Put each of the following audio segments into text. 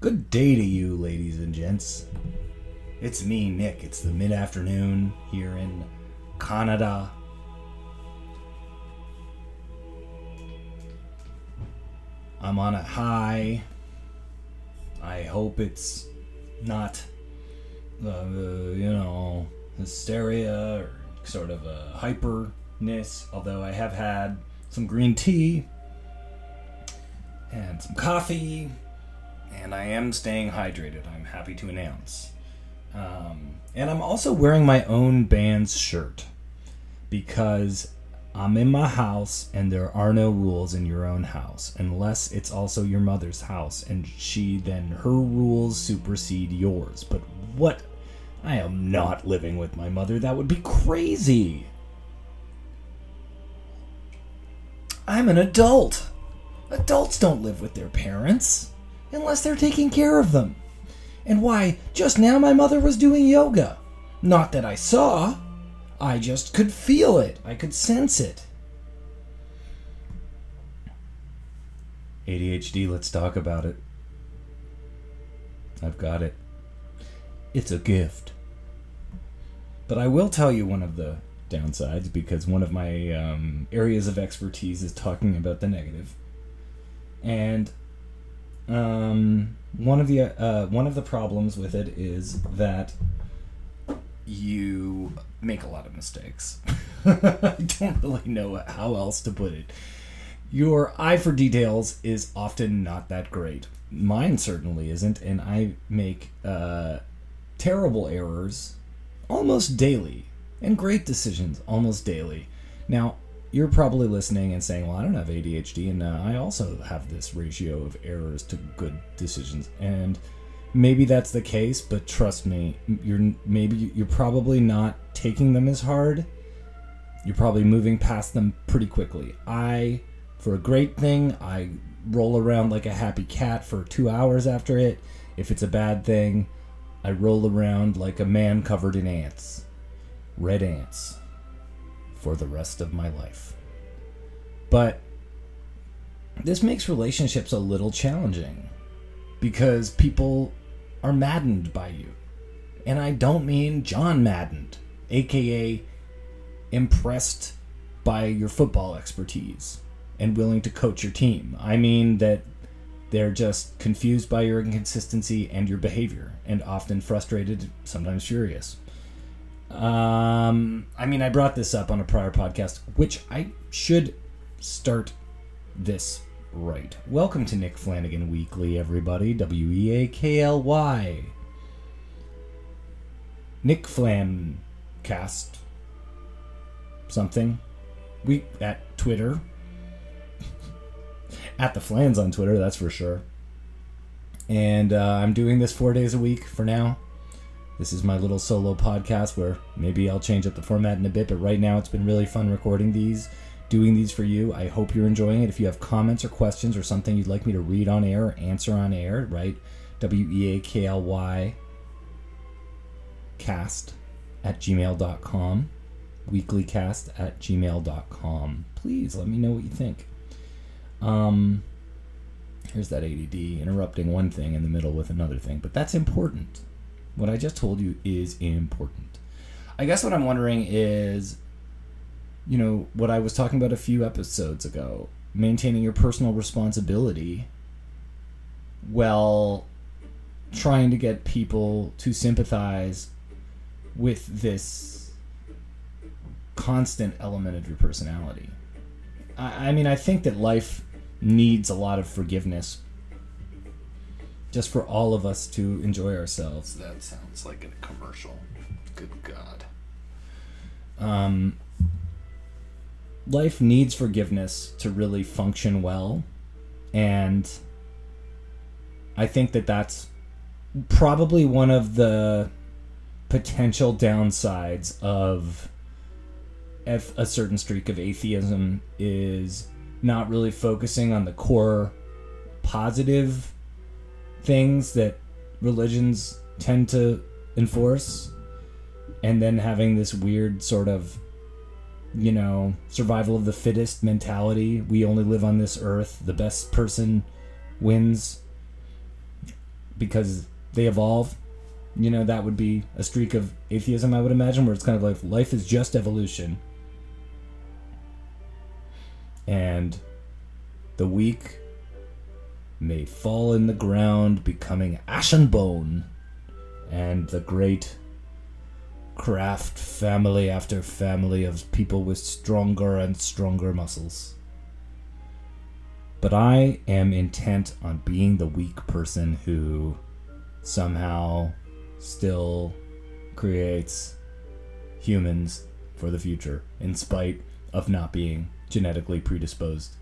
Good day to you, ladies and gents. It's me, Nick. It's the mid afternoon here in Canada. I'm on a high. I hope it's not, uh, you know, hysteria or sort of a hyperness, although I have had some green tea and some coffee, and I am staying hydrated, I'm happy to announce. Um, and I'm also wearing my own band's shirt because I'm in my house and there are no rules in your own house unless it's also your mother's house and she then her rules supersede yours. But what? I am not living with my mother. That would be crazy. I'm an adult. Adults don't live with their parents unless they're taking care of them. And why, just now my mother was doing yoga. Not that I saw, I just could feel it, I could sense it. ADHD, let's talk about it. I've got it. It's a gift. But I will tell you one of the downsides because one of my um, areas of expertise is talking about the negative. And um, one of the uh, one of the problems with it is that you make a lot of mistakes. I don't really know how else to put it. Your eye for details is often not that great. Mine certainly isn't, and I make uh, terrible errors almost daily and great decisions almost daily. Now, you're probably listening and saying, "Well, I don't have ADHD, and uh, I also have this ratio of errors to good decisions." And maybe that's the case, but trust me, you're maybe you're probably not taking them as hard. You're probably moving past them pretty quickly. I, for a great thing, I roll around like a happy cat for two hours after it. If it's a bad thing, I roll around like a man covered in ants, red ants for the rest of my life. But this makes relationships a little challenging because people are maddened by you. And I don't mean John maddened, aka impressed by your football expertise and willing to coach your team. I mean that they're just confused by your inconsistency and your behavior and often frustrated, sometimes furious. Um, I mean, I brought this up on a prior podcast, which I should start this right. Welcome to Nick Flanagan Weekly, everybody. W E A K L Y. Nick Flan cast something. We at Twitter. at the Flans on Twitter, that's for sure. And uh, I'm doing this four days a week for now. This is my little solo podcast where maybe I'll change up the format in a bit, but right now it's been really fun recording these, doing these for you. I hope you're enjoying it. If you have comments or questions or something you'd like me to read on air or answer on air, right? W E A K L Y cast at gmail.com, weeklycast at gmail.com. Please let me know what you think. Um, here's that ADD interrupting one thing in the middle with another thing, but that's important. What I just told you is important. I guess what I'm wondering is, you know, what I was talking about a few episodes ago maintaining your personal responsibility while trying to get people to sympathize with this constant element of your personality. I, I mean, I think that life needs a lot of forgiveness just for all of us to enjoy ourselves. That sounds like a commercial. Good God. Um, life needs forgiveness to really function well, and I think that that's probably one of the potential downsides of if a certain streak of atheism is not really focusing on the core positive things that religions tend to enforce and then having this weird sort of you know survival of the fittest mentality we only live on this earth the best person wins because they evolve. You know, that would be a streak of atheism, I would imagine, where it's kind of like life is just evolution. And the weak may fall in the ground, becoming ashen bone, and the great craft family after family of people with stronger and stronger muscles. But I am intent on being the weak person who somehow still creates humans for the future, in spite of not being genetically predisposed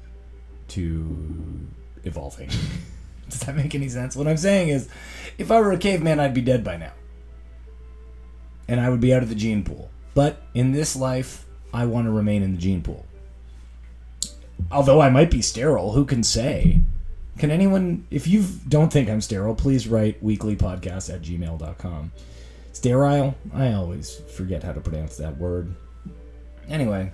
to evolving. Does that make any sense? What I'm saying is, if I were a caveman, I'd be dead by now. And I would be out of the gene pool. But in this life, I want to remain in the gene pool. Although I might be sterile, who can say? Can anyone, if you don't think I'm sterile, please write weeklypodcast at gmail.com. Sterile? I always forget how to pronounce that word. Anyway,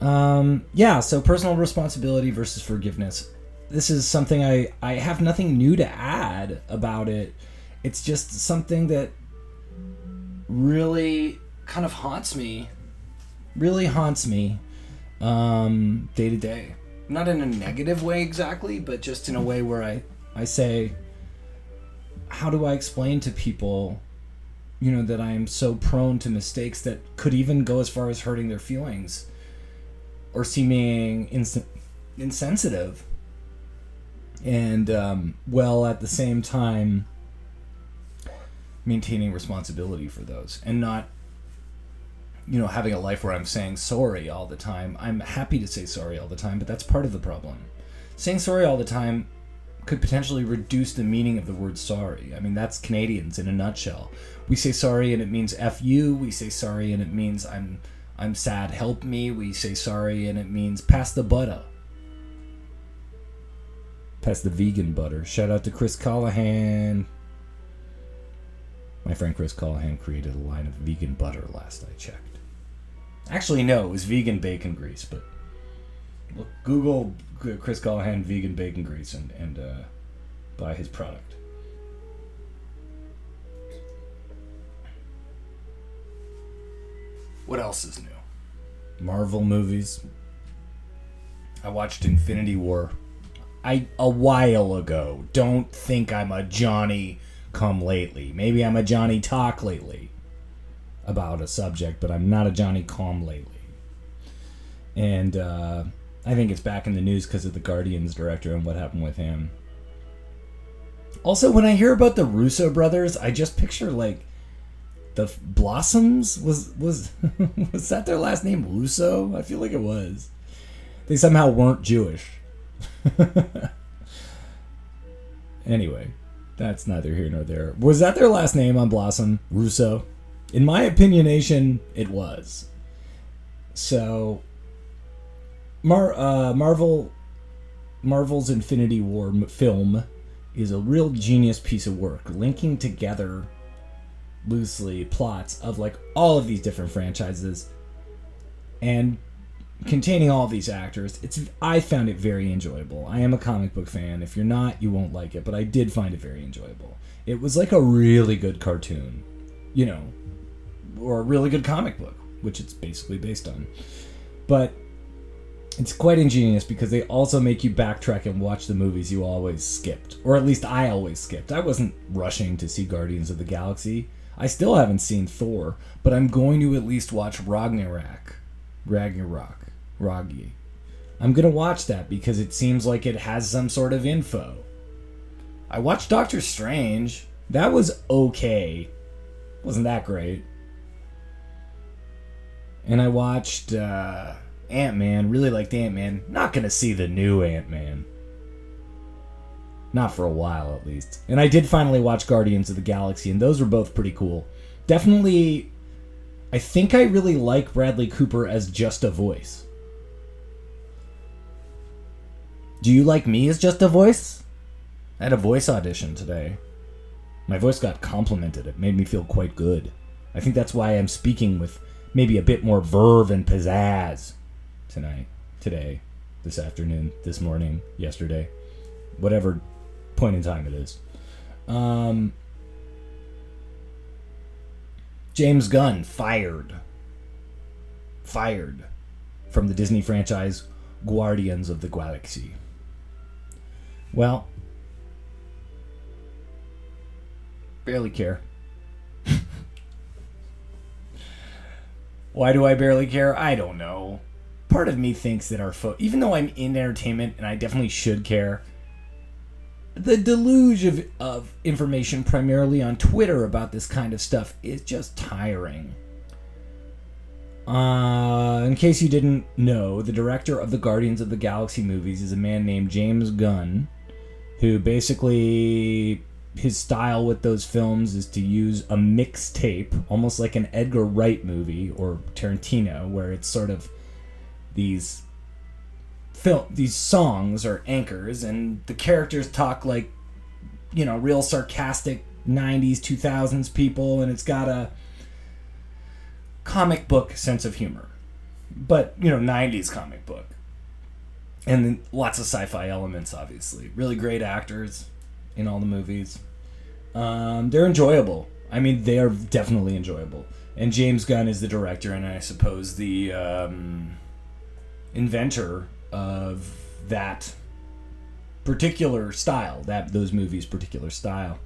um, yeah, so personal responsibility versus forgiveness. This is something I, I have nothing new to add about it. It's just something that really kind of haunts me. Really haunts me um, day to day. Not in a negative way exactly, but just in a way where I, I say, how do I explain to people, you know, that I am so prone to mistakes that could even go as far as hurting their feelings or seeming ins- insensitive? And, um, well, at the same time, maintaining responsibility for those and not you know having a life where i'm saying sorry all the time. I'm happy to say sorry all the time but that's part of the problem. Saying sorry all the time could potentially reduce the meaning of the word sorry. I mean that's canadians in a nutshell. We say sorry and it means f you. We say sorry and it means i'm i'm sad help me. We say sorry and it means pass the butter pass the vegan butter shout out to chris callahan my friend Chris Callahan created a line of vegan butter last I checked. Actually, no, it was vegan bacon grease, but look, Google Chris Callahan vegan bacon grease and, and uh, buy his product. What else is new? Marvel movies. I watched Infinity War. I a while ago. Don't think I'm a Johnny come lately. Maybe I'm a Johnny talk lately about a subject, but I'm not a Johnny calm lately. And uh, I think it's back in the news because of the Guardians director and what happened with him. Also, when I hear about the Russo brothers, I just picture like the Blossoms was was was that their last name Russo? I feel like it was. They somehow weren't Jewish. anyway, that's neither here nor there. Was that their last name on Blossom? Russo? In my opinionation, it was. So, Mar- uh, Marvel, Marvel's Infinity War film is a real genius piece of work, linking together loosely plots of like all of these different franchises and containing all these actors. It's I found it very enjoyable. I am a comic book fan. If you're not, you won't like it, but I did find it very enjoyable. It was like a really good cartoon, you know, or a really good comic book, which it's basically based on. But it's quite ingenious because they also make you backtrack and watch the movies you always skipped, or at least I always skipped. I wasn't rushing to see Guardians of the Galaxy. I still haven't seen Thor, but I'm going to at least watch Ragnarok. Ragnarok. Raggi. I'm gonna watch that because it seems like it has some sort of info. I watched Doctor Strange. That was okay. Wasn't that great. And I watched uh, Ant Man. Really liked Ant Man. Not gonna see the new Ant Man. Not for a while, at least. And I did finally watch Guardians of the Galaxy, and those were both pretty cool. Definitely, I think I really like Bradley Cooper as just a voice. Do you like me as just a voice? I had a voice audition today. My voice got complimented. It made me feel quite good. I think that's why I'm speaking with maybe a bit more verve and pizzazz tonight, today, this afternoon, this morning, yesterday, whatever point in time it is. Um, James Gunn fired. Fired from the Disney franchise Guardians of the Galaxy. Well, barely care. Why do I barely care? I don't know. Part of me thinks that our fo- even though I'm in entertainment and I definitely should care, the deluge of, of information primarily on Twitter about this kind of stuff is just tiring. Uh, in case you didn't know, the director of the Guardians of the Galaxy movies is a man named James Gunn, who basically his style with those films is to use a mixtape, almost like an Edgar Wright movie or Tarantino, where it's sort of these film these songs are anchors and the characters talk like you know real sarcastic 90s 2000s people and it's got a comic book sense of humor. But you know 90s comic book and lots of sci-fi elements obviously. Really great actors in all the movies. Um, they're enjoyable. I mean they are definitely enjoyable. And james gunn is the director and i suppose the um, inventor of that particular style, that those movies' particular style.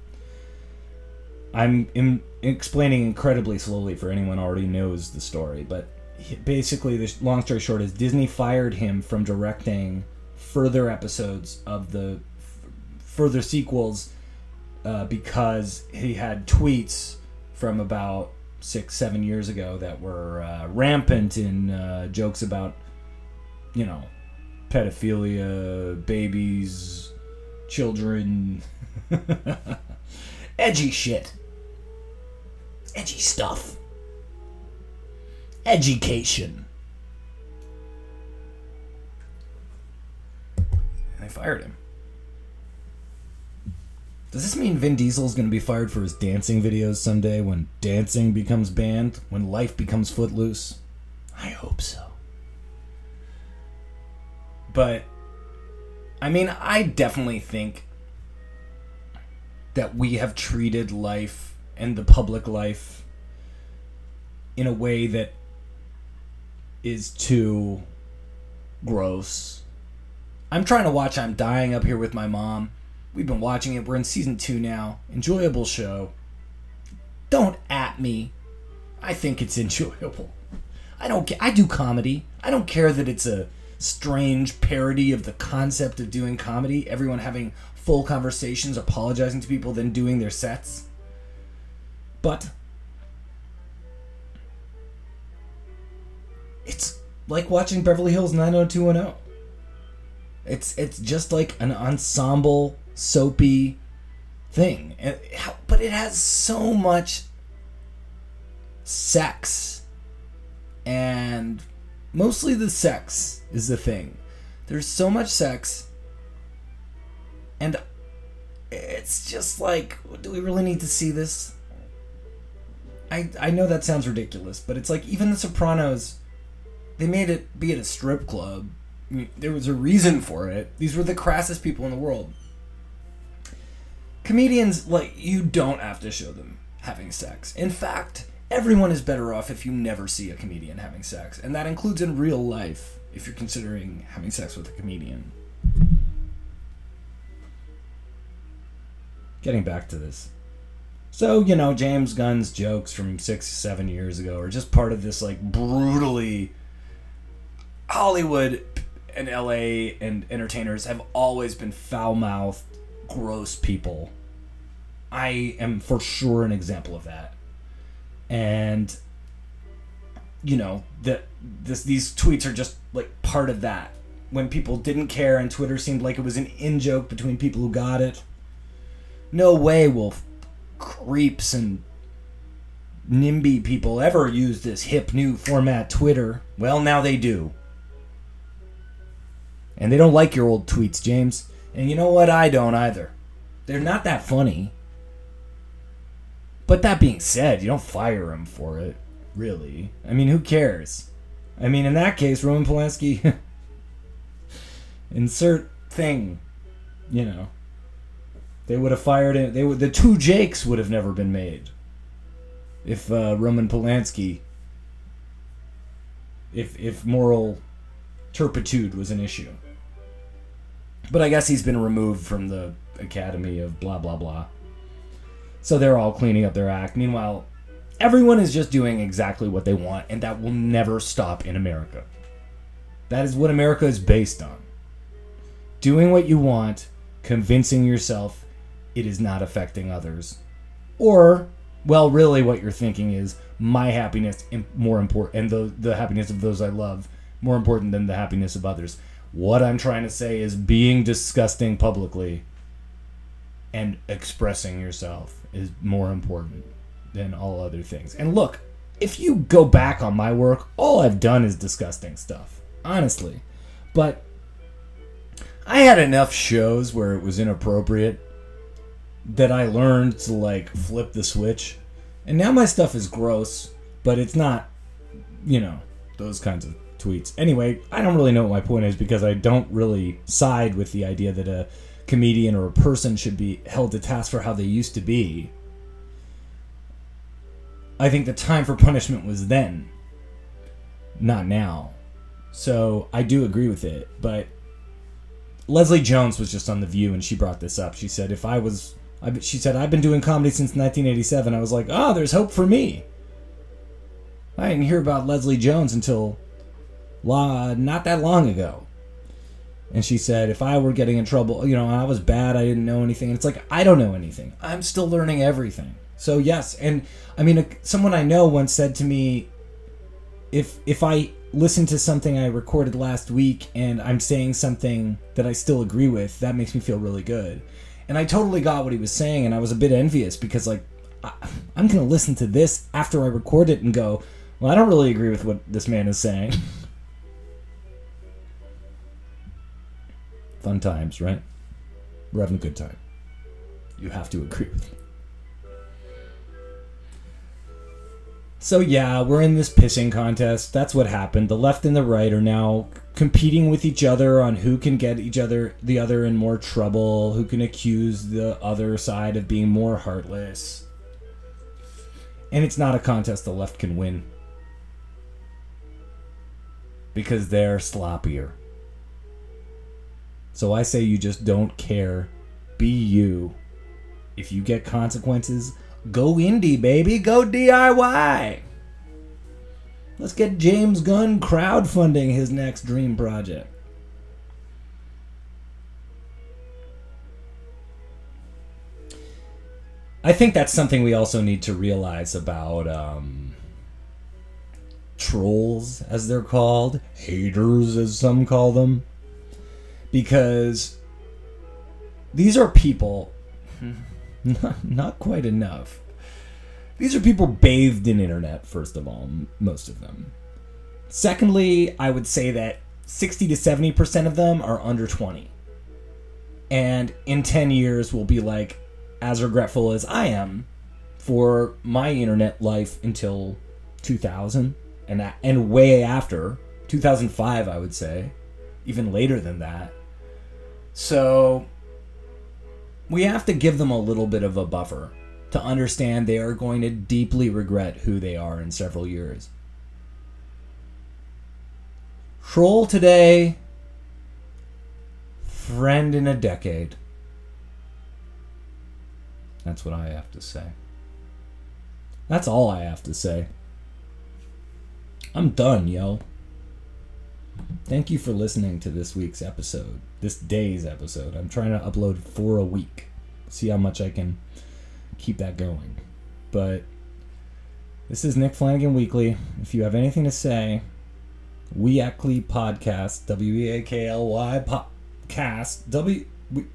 I'm in, explaining incredibly slowly for anyone already knows the story, but basically, the long story short is Disney fired him from directing further episodes of the f- further sequels uh, because he had tweets from about six, seven years ago that were uh, rampant in uh, jokes about, you know, pedophilia, babies, children, edgy shit, edgy stuff, education. And they fired him. Does this mean Vin Diesel's going to be fired for his dancing videos someday when dancing becomes banned? When life becomes footloose? I hope so. But, I mean, I definitely think that we have treated life and the public life in a way that is too gross. I'm trying to watch I'm Dying up here with my mom. We've been watching it. We're in season two now. Enjoyable show. Don't at me. I think it's enjoyable. I don't. I do comedy. I don't care that it's a strange parody of the concept of doing comedy. Everyone having full conversations, apologizing to people, then doing their sets. But it's like watching Beverly Hills 90210. It's it's just like an ensemble soapy thing, and but it has so much sex, and mostly the sex is the thing. There's so much sex, and it's just like, do we really need to see this? I I know that sounds ridiculous, but it's like even The Sopranos, they made it be at a strip club. There was a reason for it. These were the crassest people in the world. Comedians, like, you don't have to show them having sex. In fact, everyone is better off if you never see a comedian having sex. And that includes in real life, if you're considering having sex with a comedian. Getting back to this. So, you know, James Gunn's jokes from six, seven years ago are just part of this, like, brutally. Hollywood and LA and entertainers have always been foul mouthed, gross people. I am for sure an example of that. And, you know, that this these tweets are just like part of that. When people didn't care and Twitter seemed like it was an in joke between people who got it. No way will creeps and NIMBY people ever use this hip new format Twitter. Well, now they do. And they don't like your old tweets, James. And you know what? I don't either. They're not that funny. But that being said, you don't fire him for it, really. I mean, who cares? I mean, in that case, Roman Polanski. insert thing, you know. They would have fired him. They would. The two Jakes would have never been made. If uh, Roman Polanski. If if moral turpitude was an issue. But I guess he's been removed from the Academy of blah blah blah. So they're all cleaning up their act. Meanwhile, everyone is just doing exactly what they want, and that will never stop in America. That is what America is based on. Doing what you want, convincing yourself it is not affecting others. Or, well, really, what you're thinking is my happiness more important, and the, the happiness of those I love more important than the happiness of others. What I'm trying to say is being disgusting publicly and expressing yourself is more important than all other things. And look, if you go back on my work, all I've done is disgusting stuff, honestly. But I had enough shows where it was inappropriate that I learned to like flip the switch. And now my stuff is gross, but it's not, you know, those kinds of tweets. Anyway, I don't really know what my point is because I don't really side with the idea that a comedian or a person should be held to task for how they used to be. I think the time for punishment was then, not now. So I do agree with it, but Leslie Jones was just on The View and she brought this up. She said, if I was, I, she said, I've been doing comedy since 1987. I was like, oh, there's hope for me. I didn't hear about Leslie Jones until not that long ago. And she said, if I were getting in trouble, you know, I was bad, I didn't know anything. And it's like, I don't know anything. I'm still learning everything. So, yes. And I mean, someone I know once said to me, if, if I listen to something I recorded last week and I'm saying something that I still agree with, that makes me feel really good. And I totally got what he was saying, and I was a bit envious because, like, I, I'm going to listen to this after I record it and go, well, I don't really agree with what this man is saying. Fun times, right? We're having a good time. You have to agree with me. So yeah, we're in this pissing contest. That's what happened. The left and the right are now competing with each other on who can get each other the other in more trouble, who can accuse the other side of being more heartless. And it's not a contest the left can win. Because they're sloppier. So I say you just don't care. Be you. If you get consequences, go indie, baby. Go DIY. Let's get James Gunn crowdfunding his next dream project. I think that's something we also need to realize about um, trolls, as they're called, haters, as some call them, because these are people, not, not quite enough. These are people bathed in internet, first of all, m- most of them. Secondly, I would say that 60 to 70% of them are under 20. And in 10 years will be like as regretful as I am for my internet life until 2000 and and way after 2005 I would say, even later than that. So we have to give them a little bit of a buffer to understand they are going to deeply regret who they are in several years. Troll today, friend in a decade. That's what I have to say. That's all I have to say. I'm done, yo. Thank you for listening to this week's episode, this day's episode. I'm trying to upload four a week. See how much I can keep that going. But this is Nick Flanagan Weekly. If you have anything to say, Weakly Podcast, W E A K L Y Podcast, W. What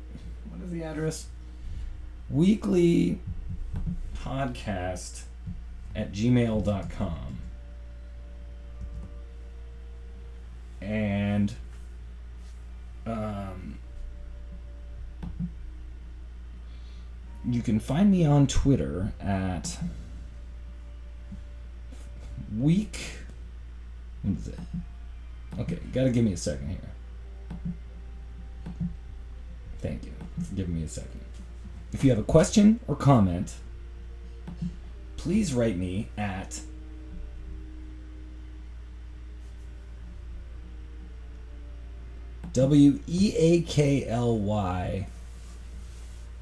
is the address? Weekly Podcast at gmail.com. And um, you can find me on Twitter at week. What is it? Okay, gotta give me a second here. Thank you. Give me a second. if you have a question or comment, please write me at W E A K L Y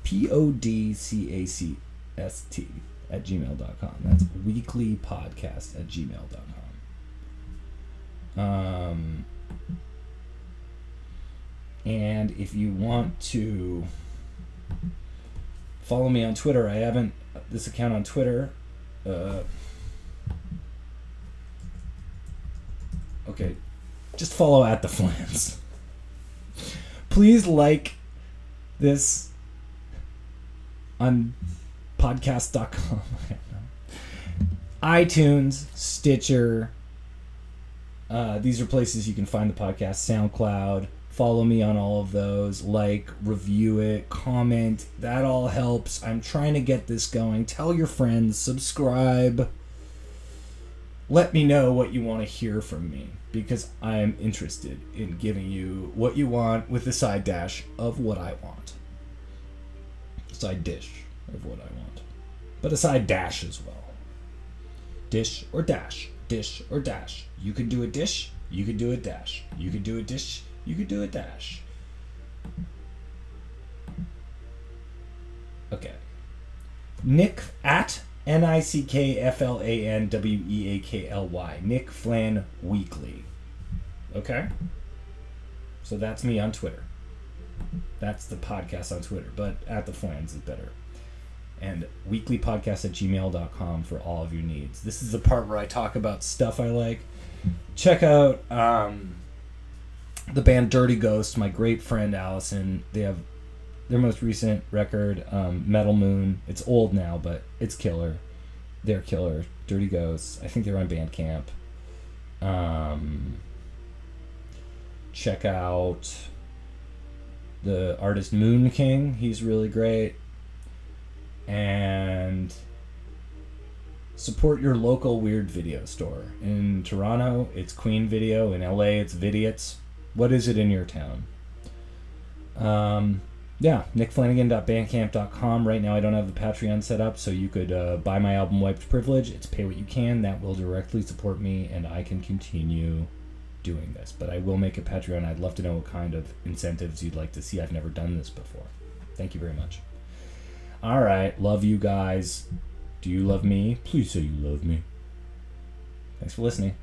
P O D C A C S T at gmail.com. That's weekly podcast at gmail.com. Um, and if you want to follow me on Twitter, I haven't this account on Twitter. Uh, okay, just follow at the Flans. Please like this on podcast.com, iTunes, Stitcher. Uh, these are places you can find the podcast. SoundCloud. Follow me on all of those. Like, review it, comment. That all helps. I'm trying to get this going. Tell your friends. Subscribe. Let me know what you want to hear from me because I am interested in giving you what you want with the side dash of what I want. Side dish of what I want. But a side dash as well. Dish or dash. Dish or dash. You can do a dish, you can do a dash. You can do a dish, you can do a dash. Okay. Nick at N I C K F L A N W E A K L Y. Nick Flan Weekly. Okay? So that's me on Twitter. That's the podcast on Twitter, but at the Flans is better. And weeklypodcast at gmail.com for all of your needs. This is the part where I talk about stuff I like. Check out um, the band Dirty Ghost, my great friend Allison. They have their most recent record, um, Metal Moon. It's old now, but it's killer. They're killer. Dirty Ghosts. I think they're on Bandcamp. Um, check out the artist Moon King. He's really great. And support your local weird video store. In Toronto, it's Queen Video. In LA, it's Vidiots. What is it in your town? Um, yeah, nickflanagan.bandcamp.com. Right now, I don't have the Patreon set up, so you could uh, buy my album Wiped Privilege. It's pay what you can. That will directly support me, and I can continue doing this. But I will make a Patreon. I'd love to know what kind of incentives you'd like to see. I've never done this before. Thank you very much. All right, love you guys. Do you love me? Please say you love me. Thanks for listening.